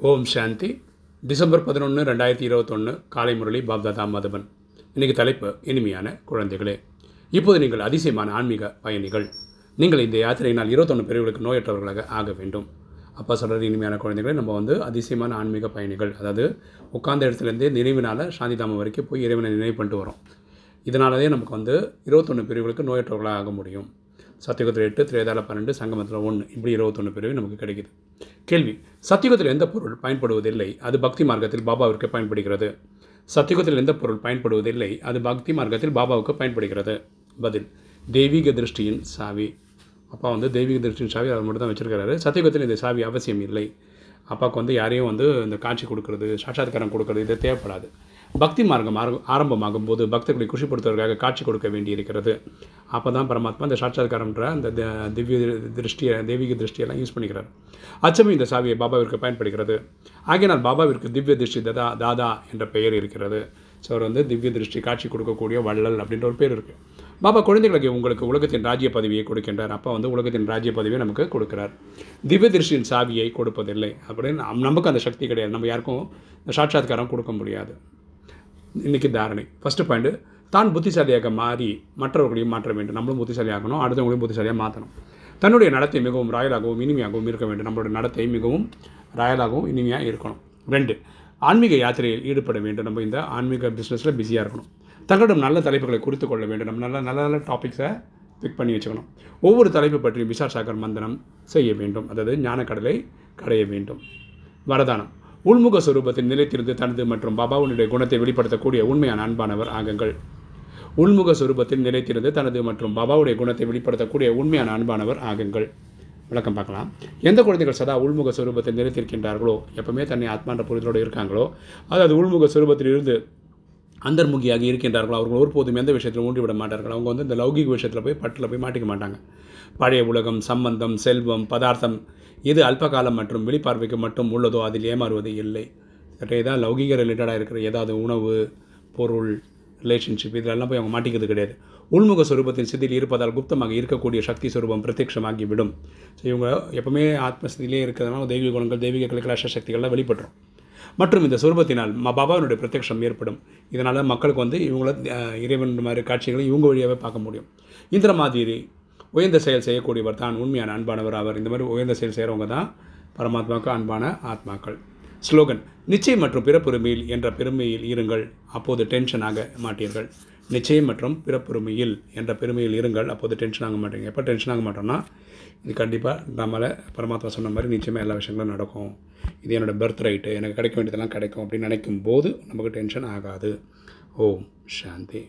ஓம் சாந்தி. December பதினொன்று ரெண்டாயிரத்தி இருபத்தொன்று காலை முரளி பாப்தாதா மதுபன் இன்றைக்கி தலைப்பு இனிமையான குழந்தைகளே. இப்போது நீங்கள் அதிசயமான ஆன்மீக பயணிகள். நீங்கள் இந்த யாத்திரையினால் இருபத்தொன்று பிரிவுகளுக்கு நோயற்றவர்களாக ஆக வேண்டும். அப்பா சொல்கிறது இனிமையான குழந்தைகளே நம்ம வந்து அதிசயமான ஆன்மீக பயணிகள். அதாவது உட்கார்ந்த இடத்துலேருந்தே நினைவினால் சாந்திதாமம் வரைக்கும் போய் இறைவனை நினைவு பண்ணிட்டு வரோம். இதனாலவே நமக்கு வந்து இருபத்தொன்று பிரிவுகளுக்கு நோயற்றவர்களாக ஆக முடியும். சத்தியுகத்தில் எட்டு திரேதால பன்னெண்டு சங்கமத்தில் ஒன்று இப்படி இருபத்தொன்று பிரிவு நமக்கு கிடைக்குது. கேள்வி சத்தியுகத்தில் எந்த பொருள் பயன்படுவதில்லை? அது பக்தி மார்க்கத்தில் பாபாவிற்கு பயன்படுகிறது. சத்தியுகத்தில் எந்த பொருள் பயன்படுவதில்லை? அது பக்தி மார்க்கத்தில் பாபாவுக்கு பயன்படுகிறது. பதில் தெய்வீக திருஷ்டியின் சாவி. அப்பா வந்து தெய்வீக திருஷ்டியின் சாவி அதை மட்டும் தான் வச்சிருக்கிறாரு. சத்தியுகத்தில் இந்த சாவி அவசியம் இல்லை. அப்பாவுக்கு வந்து யாரையும் வந்து இந்த காட்சி கொடுக்கறது சாட்சாத்காரம் கொடுக்கறது இது தேவைப்படாது. பக்தி மார்க்கம் ஆரம்பமாகும் போது பக்தர்களை குஷிப்படுத்துவதற்காக காட்சி கொடுக்க வேண்டியிருக்கிறது. அப்போ தான் பரமாத்மா இந்த சாட்சாத்காரம்ன்ற அந்த த- திவ்ய திருஷ்டியை தெய்வீக திருஷ்டியெல்லாம் யூஸ் பண்ணிக்கிறார். அச்சமே இந்த சாவியை பாபாவிற்கு பயன்படுகிறது. ஆகையினால் பாபாவிற்கு திவ்ய திருஷ்டி ததா தாதா என்ற பெயர் இருக்கிறது. ஸோ அவர் வந்து திவ்ய திருஷ்டி காட்சி கொடுக்கக்கூடிய வள்ளல் அப்படின்ற ஒரு பேர் இருக்குது பாபா குழந்தைகளுக்கு உங்களுக்கு உலகத்தின் ராஜ்ய பதவியை கொடுக்கின்றார். அப்பா வந்து உலகத்தின் ராஜ்ய பதவியை நமக்கு கொடுக்கிறார். திவ்ய திருஷ்டியின் சாவியை கொடுப்பதில்லை அப்படின்னு நம்- நமக்கு அந்த சக்தி கிடையாது. நம்ம யாருக்கும் இந்த சாட்சாத்காரம் கொடுக்க முடியாது. இன்றைக்கி தாரணை. ஃபஸ்ட்டு பாயிண்ட்டு தான் புத்திசாலியாக மாறி மற்றவர்களையும் மாற்ற வேண்டும். நம்மளும் புத்திசாலியாகணும் அடுத்தவங்களையும் புத்திசாலியாக மாற்றணும் தன்னுடைய நடத்தை மிகவும் ராயலாகவும் இனிமையாகவும் இருக்க வேண்டும். நம்மளோட நடத்தை மிகவும் ராயலாகவும் இனிமையாக இருக்கணும். ரெண்டு ஆன்மீக யாத்திரையில் ஈடுபட வேண்டும். நம்ம இந்த ஆன்மீக பிஸ்னஸில் பிஸியாக இருக்கணும். தங்களிடம் நல்ல தலைப்புகளை குறித்து கொள்ள வேண்டும். நம்ம நல்ல நல்ல நல்ல டாபிக்ஸை பிக் பண்ணி வச்சுக்கணும். ஒவ்வொரு தலைப்பு பற்றியும் விசார் சாகர் மந்தனம் செய்ய வேண்டும். அதாவது ஞானக்கடலை கடைய வேண்டும். வரதானம். உள்முக சுரூபத்தில் நிலைத்திருந்து தனது மற்றும் பாபாவுனுடைய குணத்தை வெளிப்படுத்தக்கூடிய உண்மையான அன்பானவர் ஆகுங்கள். உள்முக சுரூபத்தில் நிலைத்திருந்து தனது மற்றும் பாபாவுடைய குணத்தை வெளிப்படுத்தக்கூடிய உண்மையான அன்பானவர் ஆகுங்கள். விளக்கம் பார்க்கலாம். எந்த குழந்தைகள் சதா உள்முக சுரூபத்தில் நிலைத்திருக்கின்றார்களோ எப்பவுமே தன்னை ஆத்மான்ற புரிதலோடு இருக்காங்களோ அதாவது உள்முக சுரூபத்தில் இருந்து அந்தர்முகியாக இருக்கின்றார்களோ அவர்கள் ஒருபோதும் எந்த விஷயத்தில் ஊன்றிவிட மாட்டார்கள் அவங்க வந்து இந்த லௌகிக விஷயத்தில் போய் பட்டில் போய் மாட்டிக்க மாட்டாங்க. பழைய உலகம் சம்பந்தம் செல்வம் பதார்த்தம் எது அல்பகாலம் மற்றும் வெளிப்பார்வைக்கு மட்டும் உள்ளதோ அதில் ஏமாறுவது இல்லை. இதான் லௌகிக ரிலேட்டடாக இருக்கிற ஏதாவது உணவு பொருள் ரிலேஷன்ஷிப் இதெல்லாம் போய் அவங்க மாட்டிக்கிறது கிடையாது. உள்முக சுரூபத்தின் சிதியில் இருப்பதால் குப்தமாக இருக்கக்கூடிய சக்தி சுரூபம் பிரத்யட்சமாகி விடும் ஸோ இவங்க எப்பவுமே ஆத்மஸ்தியிலே இருக்கிறதுனால தெய்வீக குணங்கள் தெய்வீக கலைக்கலாச சக்திகள்லாம் வெளிப்பட்டுரும். மற்றும் இந்த சுரூபத்தினால் ம பாபாவினுடைய பிரத்யக்ஷம் ஏற்படும். இதனால் மக்களுக்கு வந்து இவங்கள இறைவன் மாதிரி காட்சிகளை இவங்க வழியாகவே பார்க்க முடியும். இந்திர மாதிரி உயர்ந்த செயல் செய்யக்கூடியவர் தான் உண்மையான அன்பானவர் அவர் இந்த மாதிரி உயர்ந்த செயல் செய்கிறவங்க தான் பரமாத்மாவுக்கு அன்பான ஆத்மாக்கள். ஸ்லோகன் நிச்சயம் மற்றும் பிறப்புரிமையில் என்ற பெருமையில் இருங்கள். அப்போது டென்ஷனாக மாட்டீர்கள். நிச்சயம் மற்றும் பிறப்புரிமையில் என்ற பெருமையில் இருங்கள். அப்போது டென்ஷன் ஆக மாட்டீங்க. எப்போ டென்ஷன் ஆக மாட்டோம்னா இது கண்டிப்பாக நம்மளை பரமாத்மா சொன்ன மாதிரி நிச்சயமாக எல்லா விஷயங்களும் நடக்கும். இது என்னோடய பர்த் ரைட்டு எனக்கு கிடைக்க வேண்டியதெல்லாம் கிடைக்கும் அப்படின்னு நினைக்கும் போது நமக்கு டென்ஷன் ஆகாது. ஓம் சாந்தி.